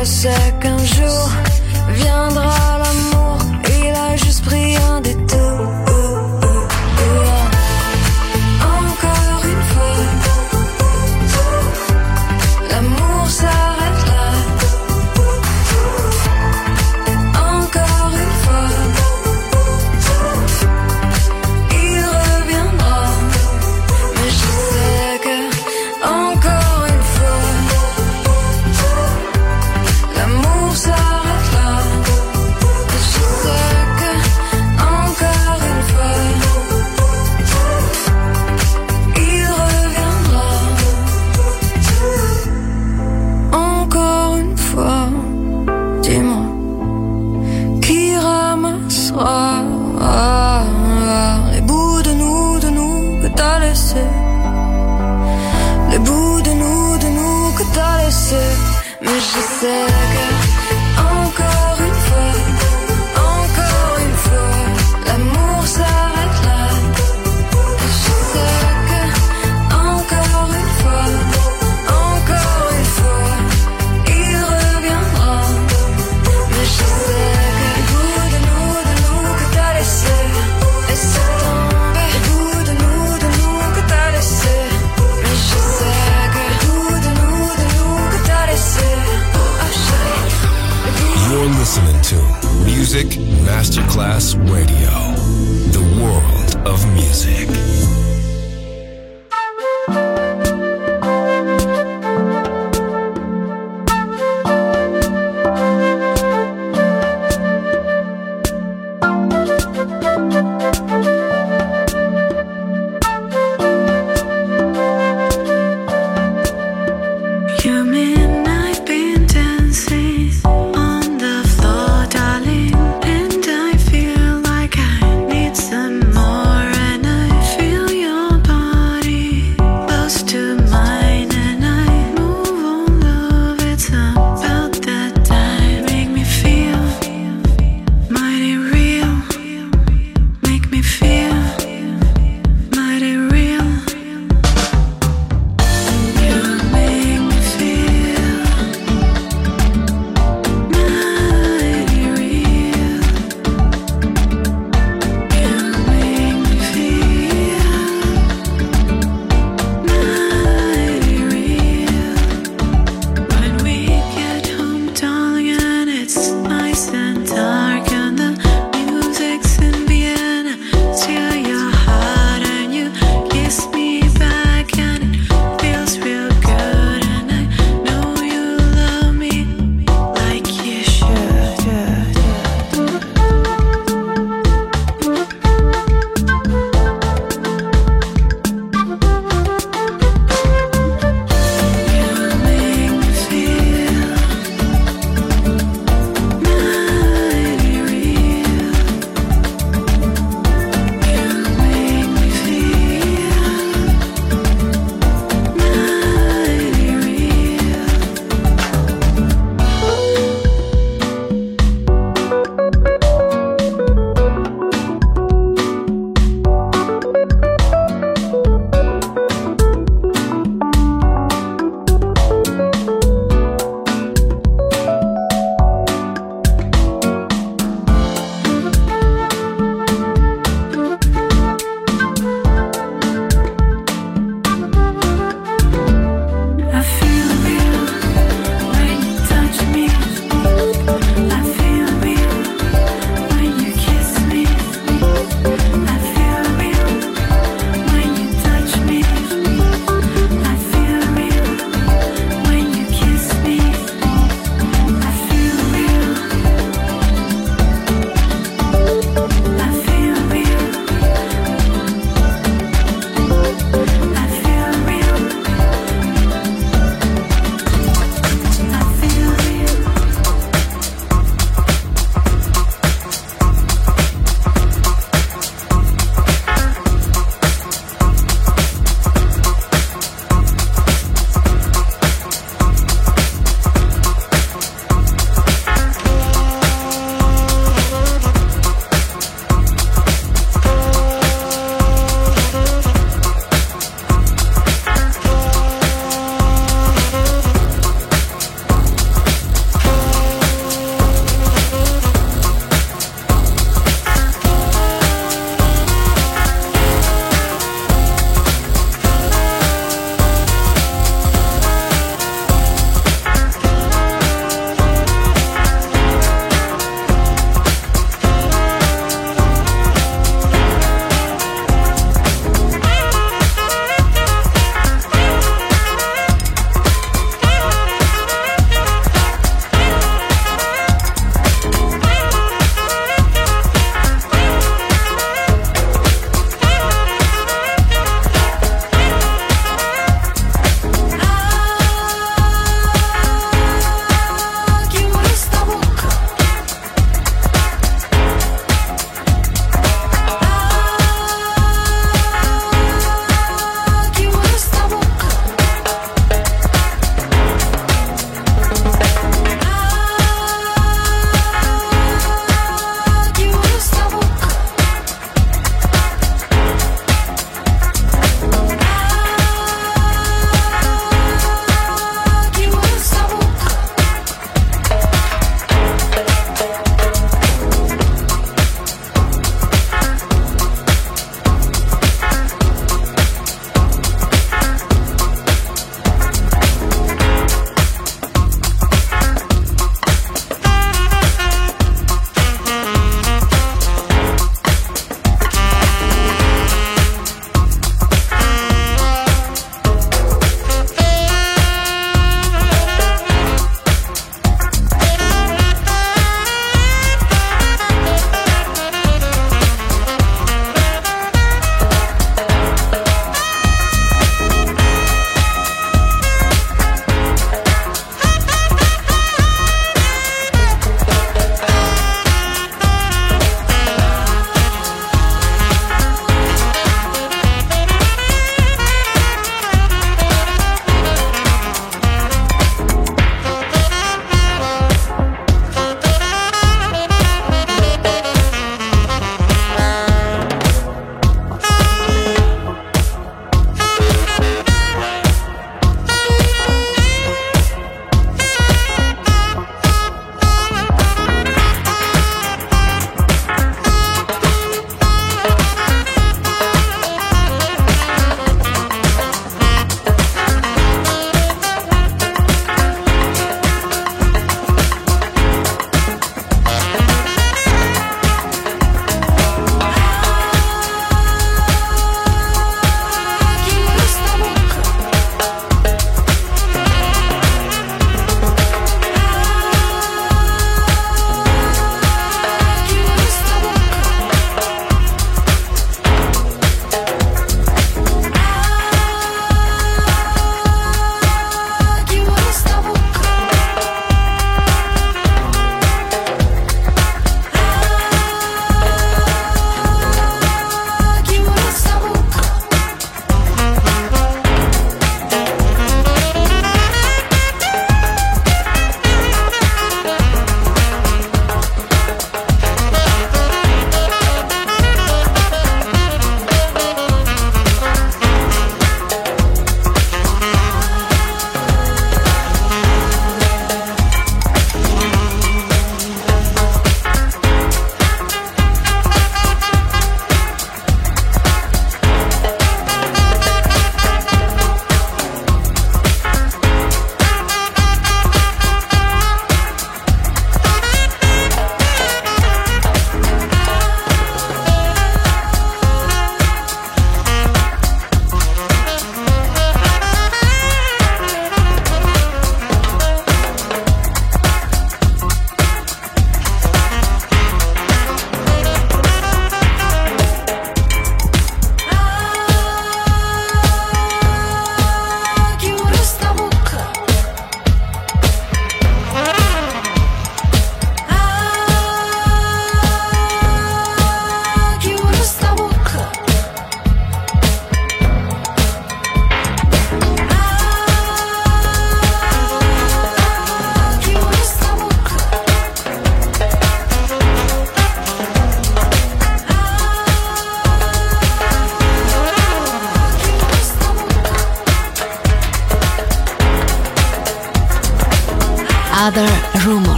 Je sais qu'un jour viendra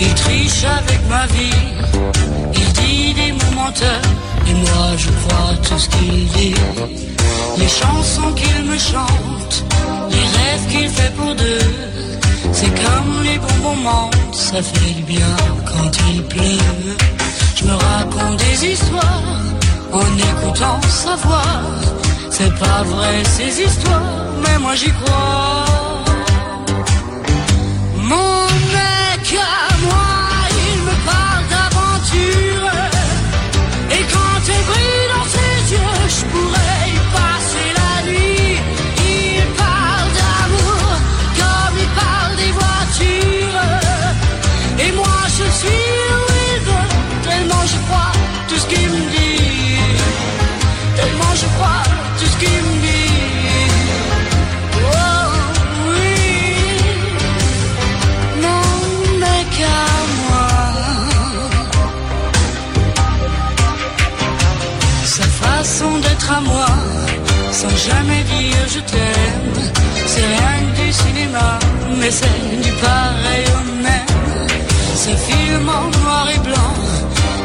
Il triche avec ma vie, il dit des mots menteurs, et moi je crois tout ce qu'il dit. Les chansons qu'il me chante, les rêves qu'il fait pour deux, c'est comme les bonbons mentent, ça fait du bien quand il pleut. Je me raconte des histoires en écoutant sa voix, c'est pas vrai ces histoires, mais moi j'y crois. jamais dire euh, je t'aime. C'est rien du cinéma, mais c'est du pareil au même. Ces films en noir et blanc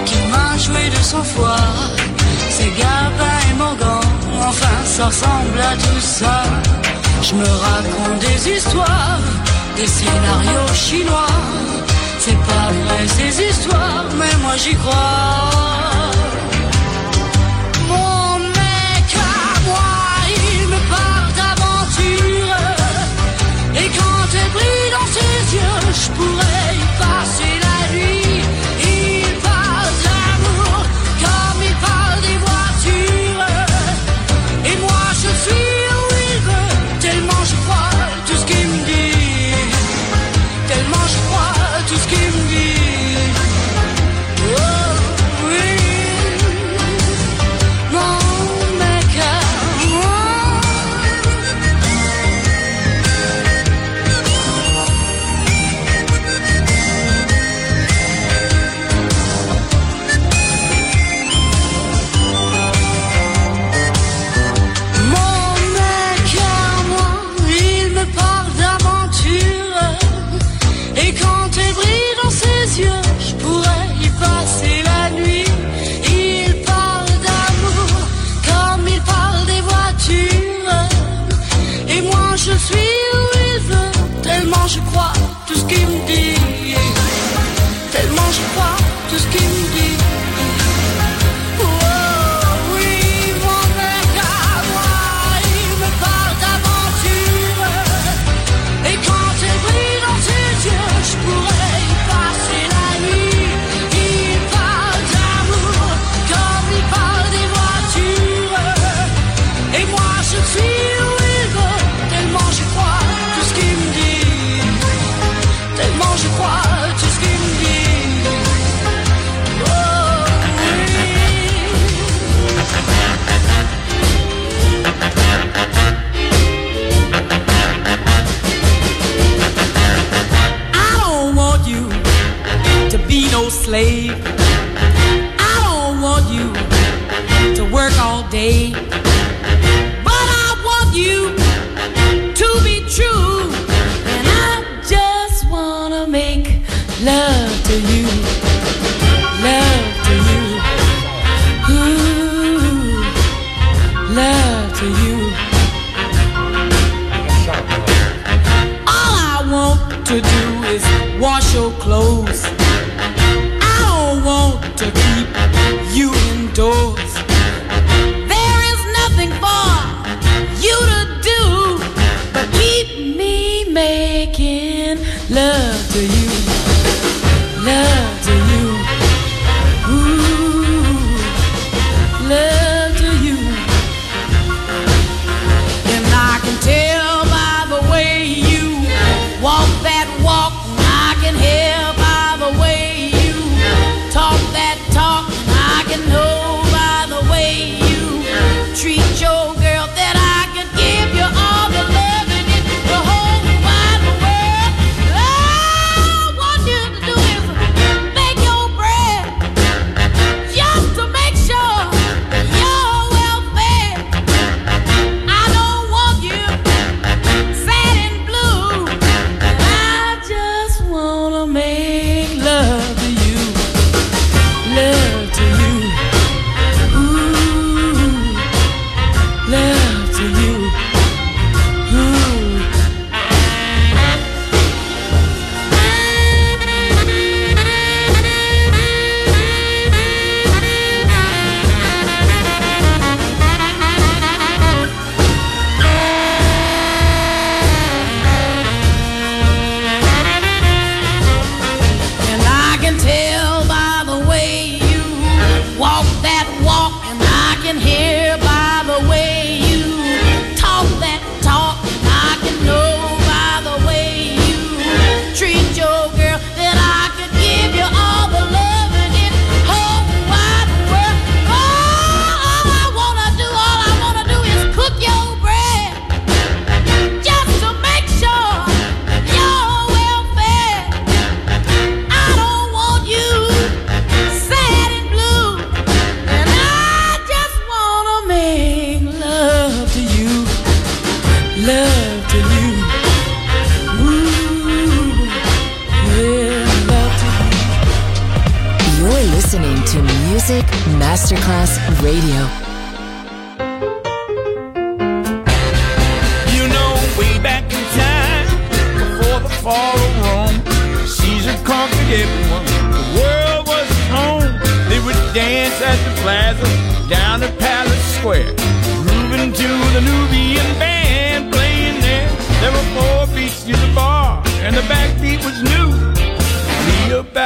qui m'a joué de sang fois. Ces Gabin et Morgan, enfin ça ressemble à tout ça. Je me raconte des histoires, des scénarios chinois. C'est pas vrai ces histoires, mais moi j'y crois. Eu teus playback.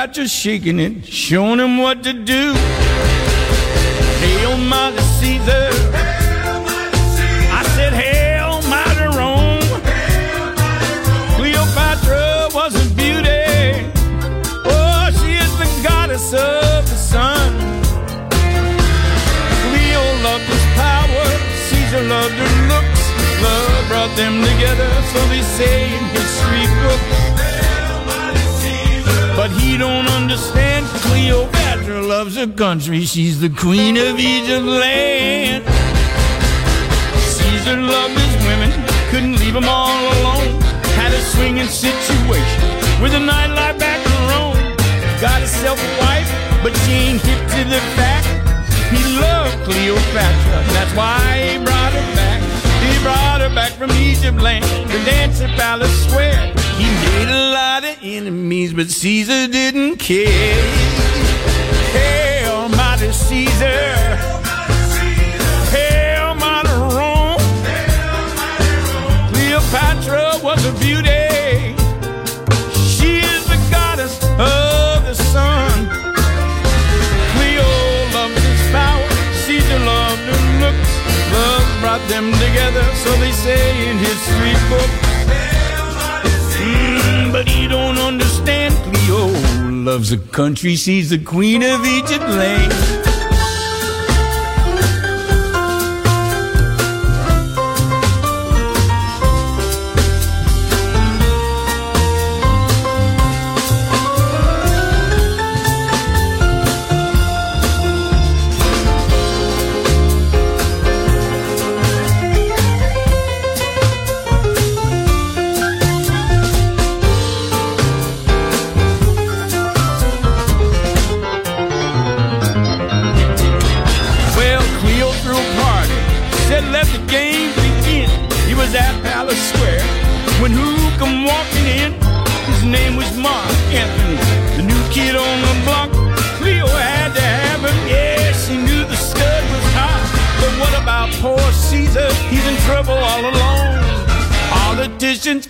Cleopatra shaking it, showing him what to do. Hail, Mother Caesar. I said, mighty Rome. Cleopatra was a beauty. Oh, she is the goddess of the sun. Cleo loved his power. Caesar loved her looks. Love brought them together, so they say in history books. But he don't understand. Cleopatra loves her country. She's the queen of Egypt land. Caesar loved his women, couldn't leave them all alone. Had a swinging situation with a nightlife back in Rome. Got himself a wife, but she ain't hip to the fact. He loved Cleopatra, that's why he brought her back. He brought her back from Egypt land to dance at Palace Square. He made a lot of enemies, but Caesar didn't care. Hail, mighty Caesar. Hail, mighty Rome. Cleopatra was a beauty. She is the goddess of the sun. Cleo loved his power. Caesar loved her looks. Love brought them together, so they say in history books. Mm, but he don't understand. Cleo loves the country. She's the queen of Egypt land.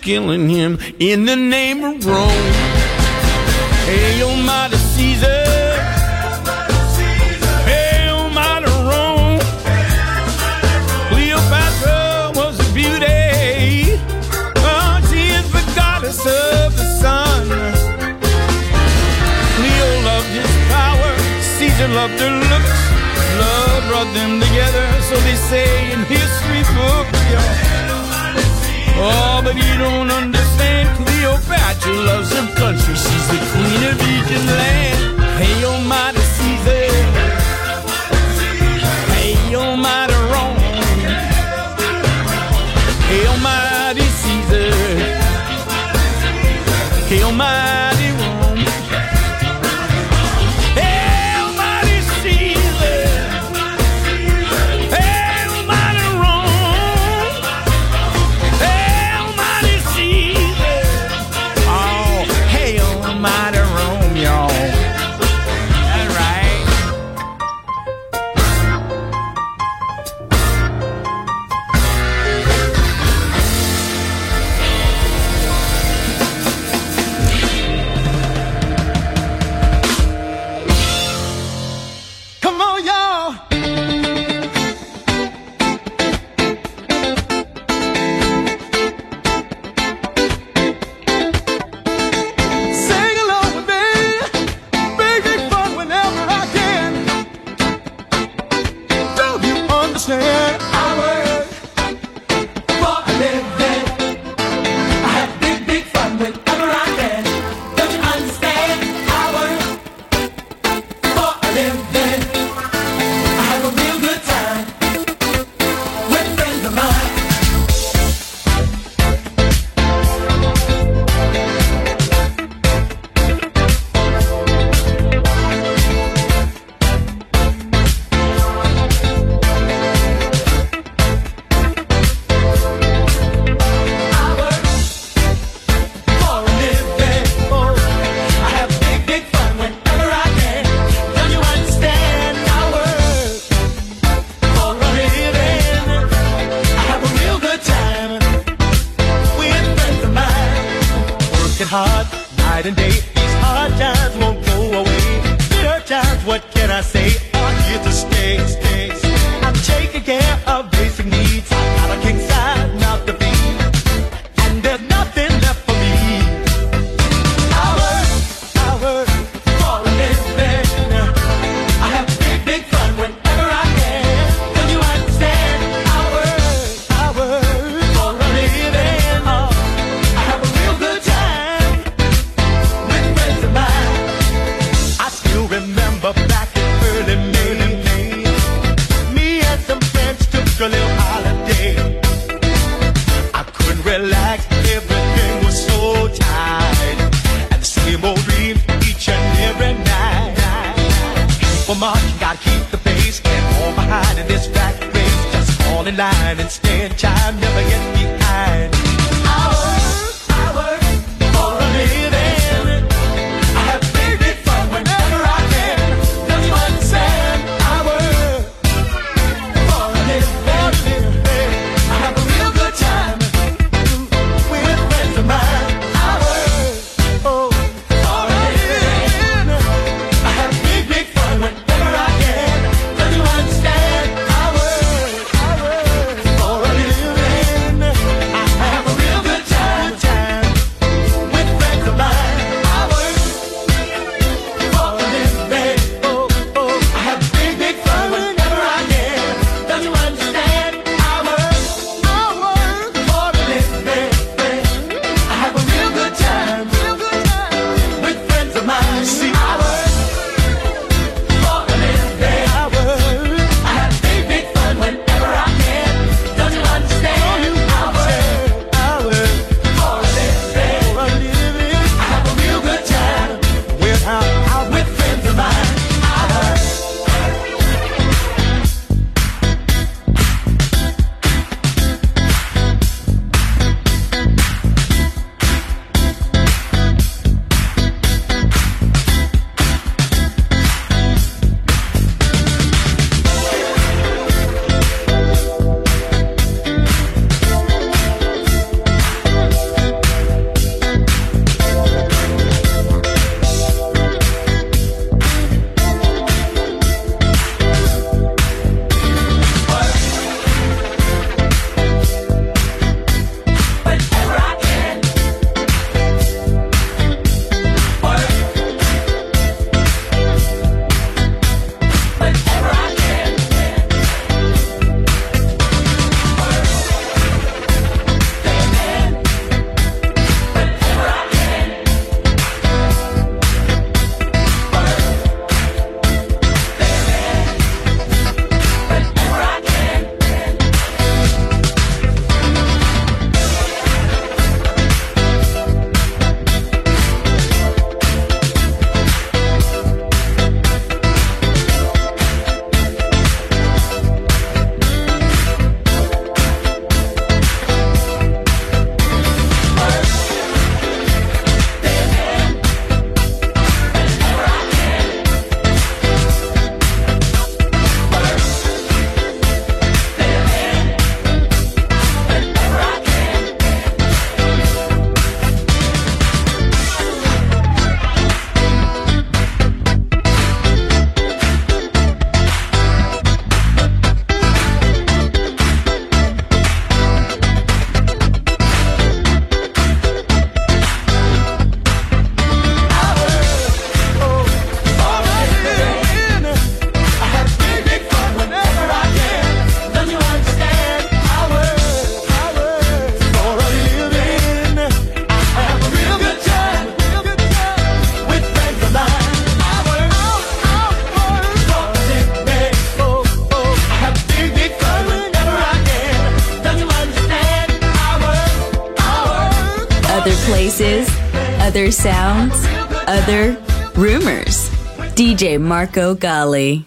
Killing him in the name of Rome. Hail, oh, mighty Caesar. Hail, oh, mighty Rome. Cleopatra was a beauty. Oh, she is the goddess of the sun. Cleo loved his power. Caesar loved her looks. Love brought them together, so they say in history books. Yeah. Oh, but you don't understand. Cleopatra loves her country. She's the queen of Egypt land. Hey, oh, mighty for mark. You gotta keep the pace, can't fall behind in this rat race. Just fall in line and stand time, never get beat. Marco Gally.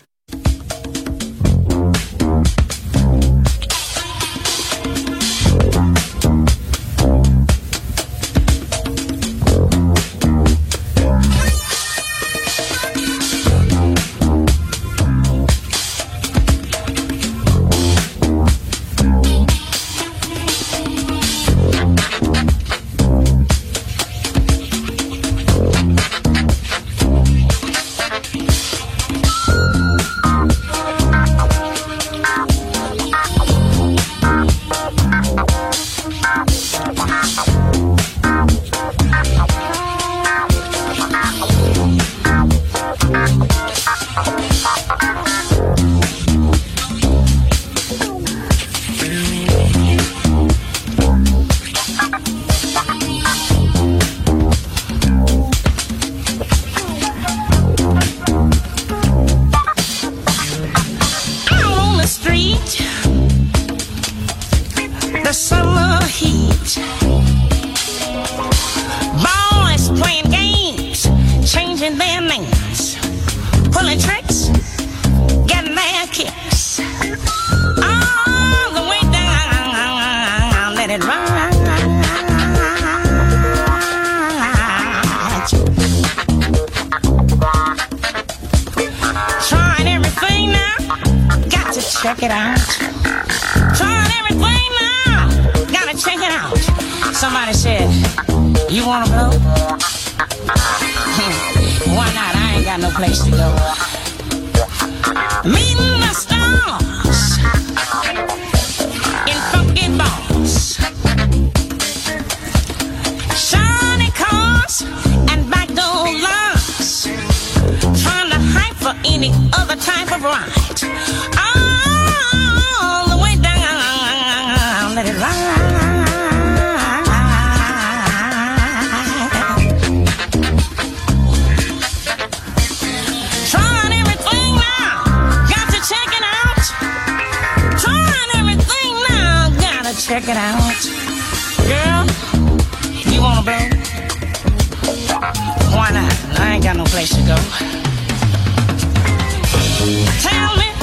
for any other type of ride. All the way down, let it ride. check it out. Girl, you wanna blow? Why not? I ain't got no place to go. Tell me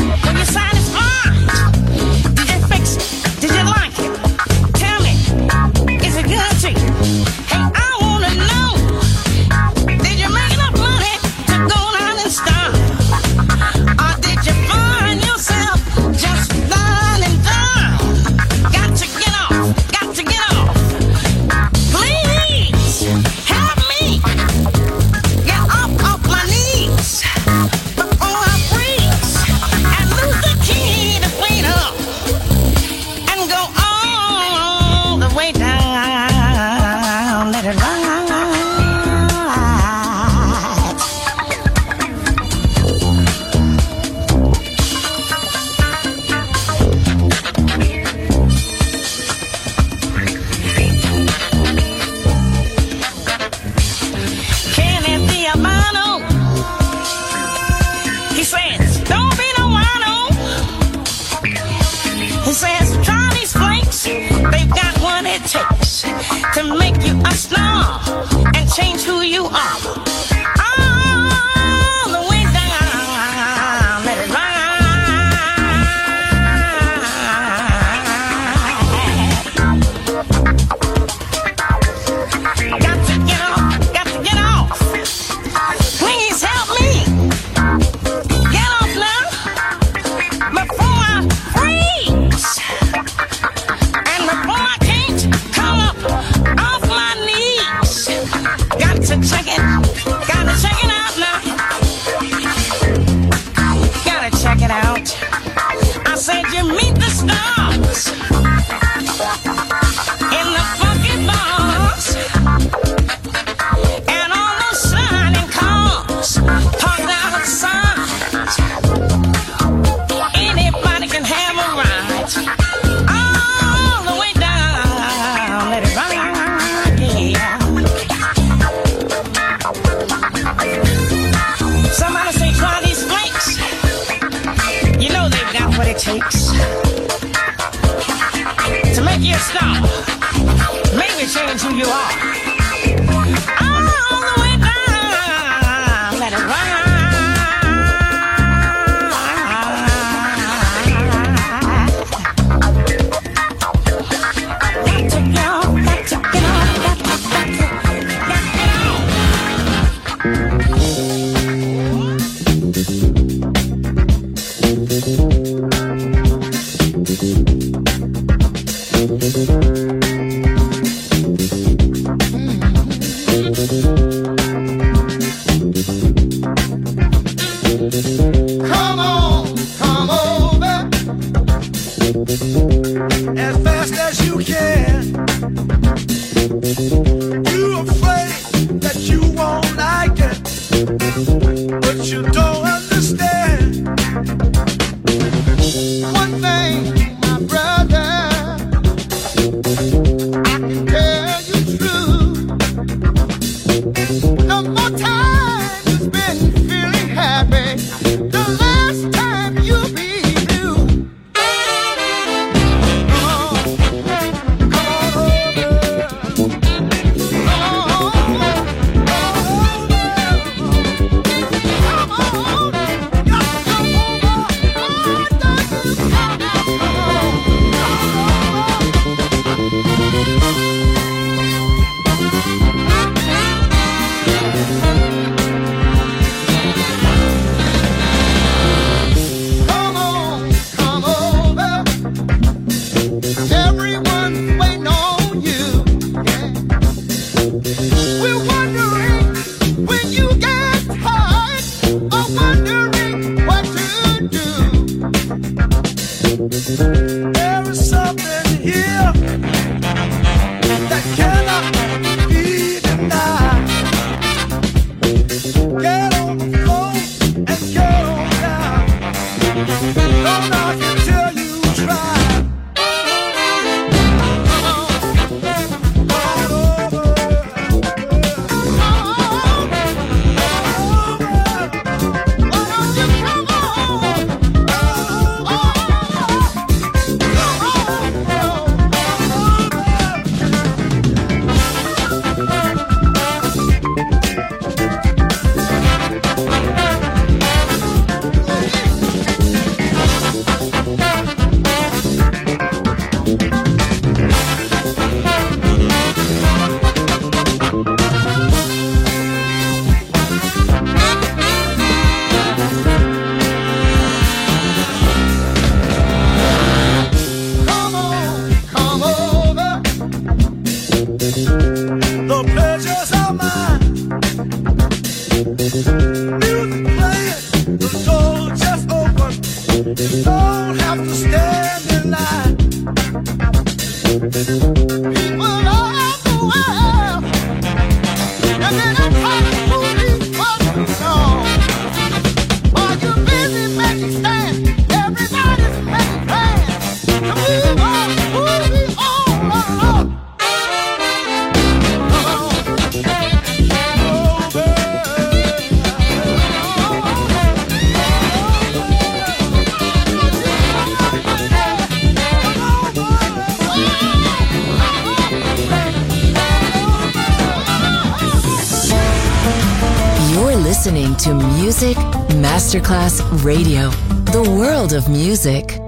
Radio, the world of music.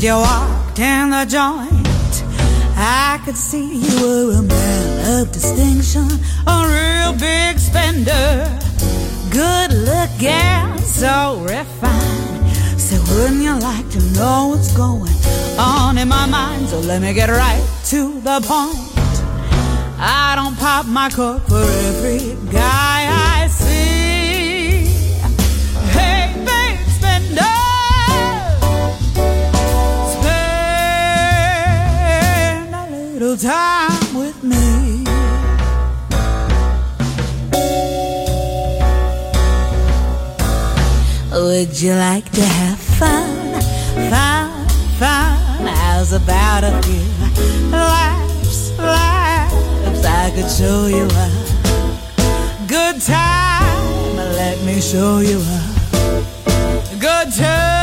You walked in the joint, I could see you were a man of distinction, So let me get right to the point. I don't pop my cork for every guy I see. Hey, big spender. Spend a little time with me. Would you like to have? Fun, How's about a few laughs, laughs? I could show you a good time. Let me show you a good time.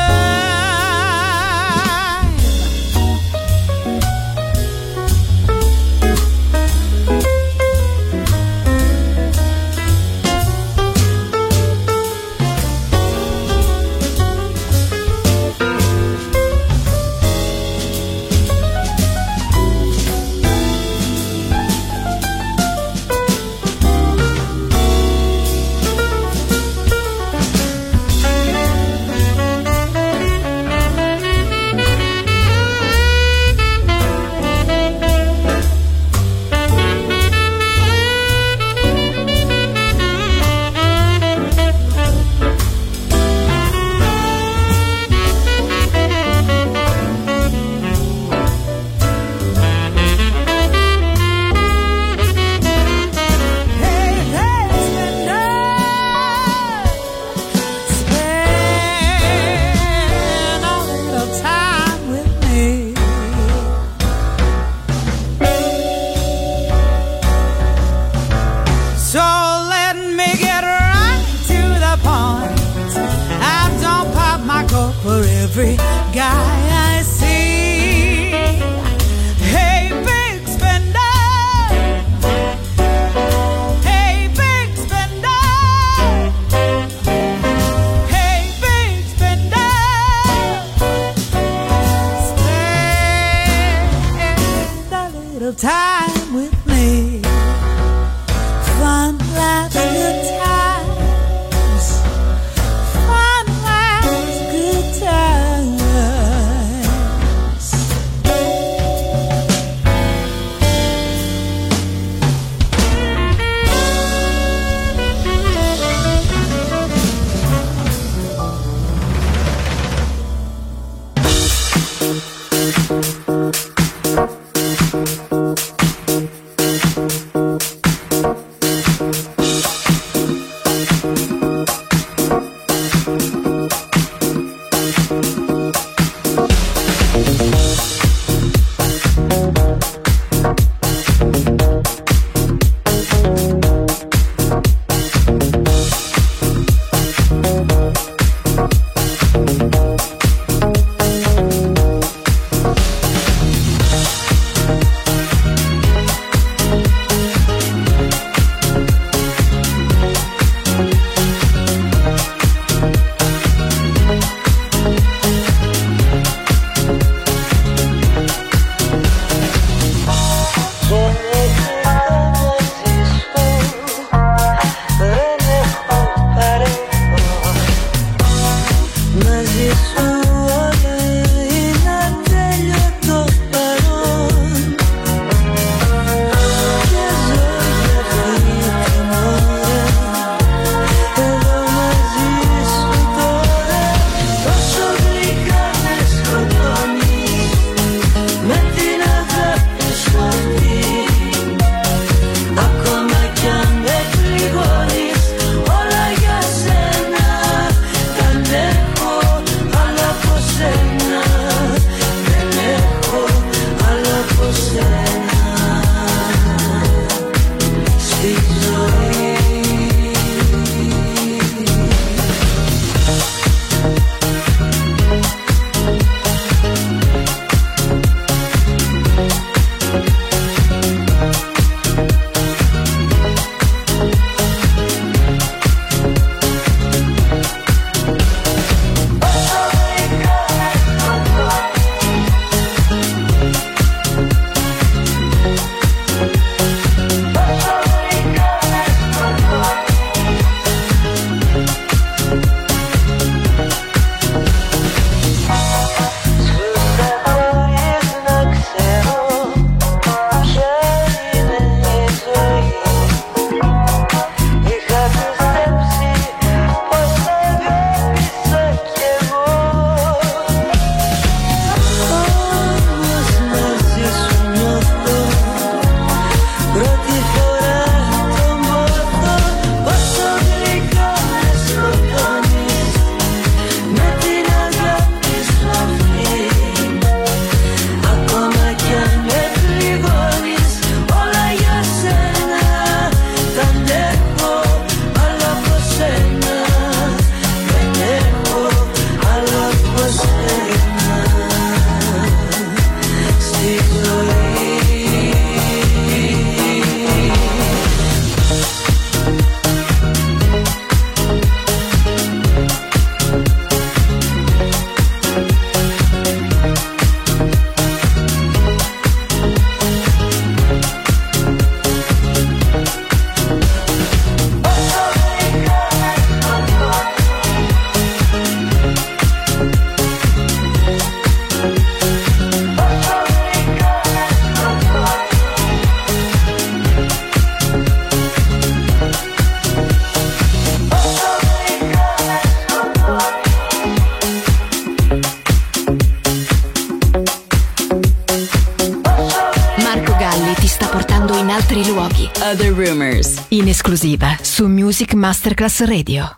Esclusiva su Music Masterclass Radio.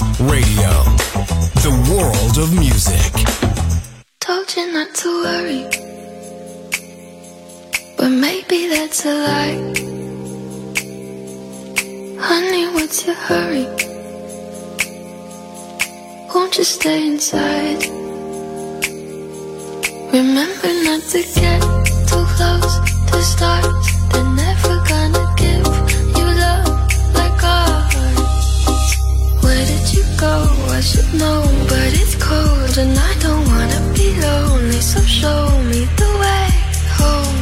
Radio, the world of music. Told you not to worry, but maybe that's a lie. Honey, what's your hurry? Won't you stay inside? Remember not to get too close to stars. I should know, but it's cold and I don't wanna be lonely. So show me the way home.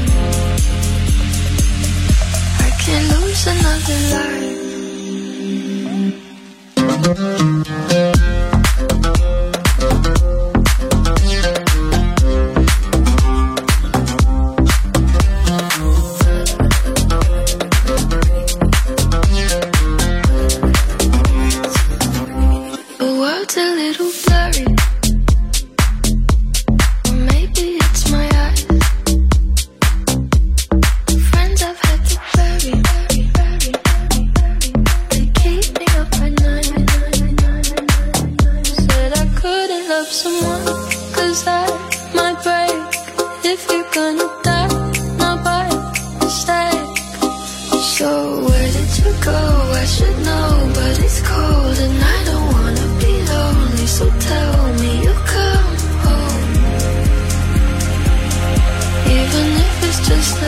I can't lose another life.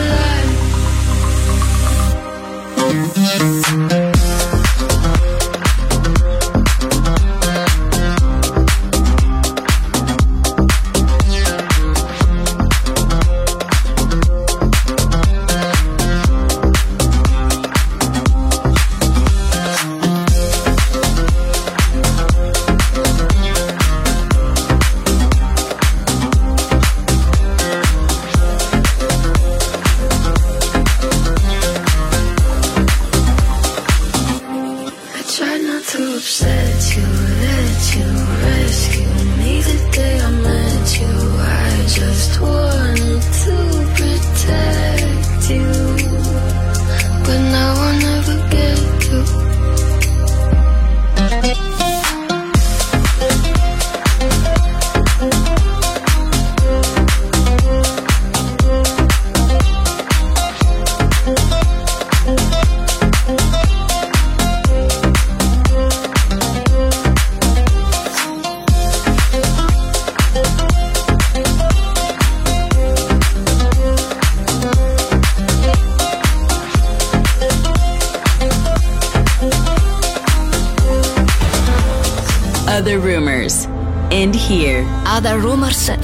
alive.